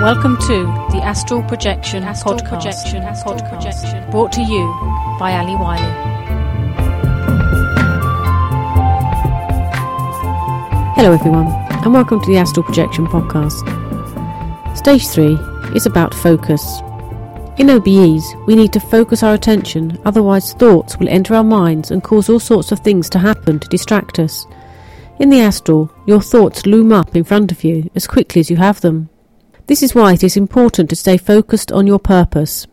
Welcome to the Astral Projection Astral Podcast, Projection, Astral podcast Projection. brought to you by Ali Wiley. Hello, everyone, and welcome to the Astral Projection Podcast. Stage 3 is about focus. In OBEs, we need to focus our attention, otherwise, thoughts will enter our minds and cause all sorts of things to happen to distract us. In the astral, your thoughts loom up in front of you as quickly as you have them. This is why it is important to stay focused on your purpose.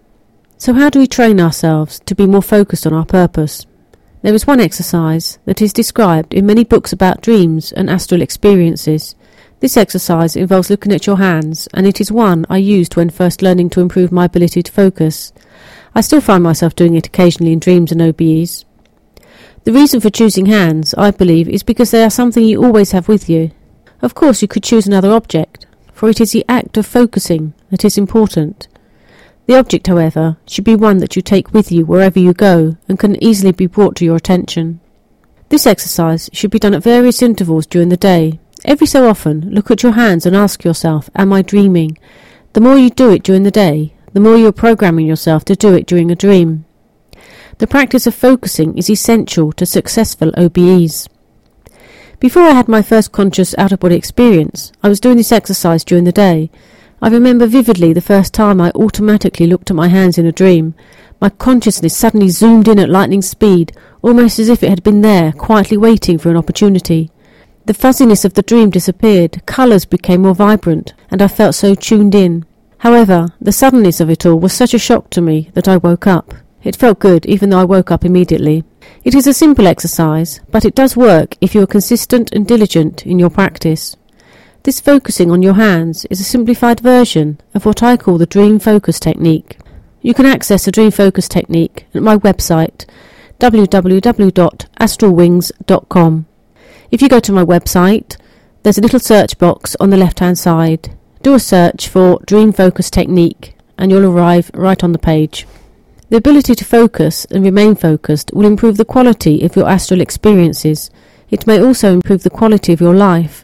So, how do we train ourselves to be more focused on our purpose? There is one exercise that is described in many books about dreams and astral experiences. This exercise involves looking at your hands, and it is one I used when first learning to improve my ability to focus. I still find myself doing it occasionally in dreams and OBEs. The reason for choosing hands, I believe, is because they are something you always have with you. Of course, you could choose another object, for it is the act of focusing that is important. The object, however, should be one that you take with you wherever you go and can easily be brought to your attention. This exercise should be done at various intervals during the day. Every so often, look at your hands and ask yourself, Am I dreaming? The more you do it during the day, the more you are programming yourself to do it during a dream. The practice of focusing is essential to successful OBEs. Before I had my first conscious out of body experience, I was doing this exercise during the day. I remember vividly the first time I automatically looked at my hands in a dream. My consciousness suddenly zoomed in at lightning speed, almost as if it had been there, quietly waiting for an opportunity. The fuzziness of the dream disappeared, colours became more vibrant, and I felt so tuned in. However, the suddenness of it all was such a shock to me that I woke up. It felt good, even though I woke up immediately. It is a simple exercise, but it does work if you are consistent and diligent in your practice. This focusing on your hands is a simplified version of what I call the dream focus technique. You can access the dream focus technique at my website www.astralwings.com. If you go to my website, there's a little search box on the left hand side. Do a search for dream focus technique and you'll arrive right on the page. The ability to focus and remain focused will improve the quality of your astral experiences. It may also improve the quality of your life.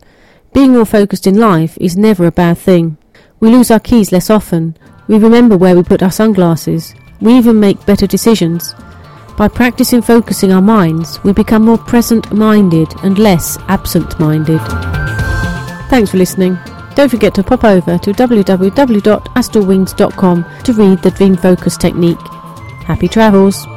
Being more focused in life is never a bad thing. We lose our keys less often. We remember where we put our sunglasses. We even make better decisions. By practicing focusing our minds, we become more present minded and less absent minded. Thanks for listening. Don't forget to pop over to www.astralwings.com to read the Dream Focus technique. Happy travels!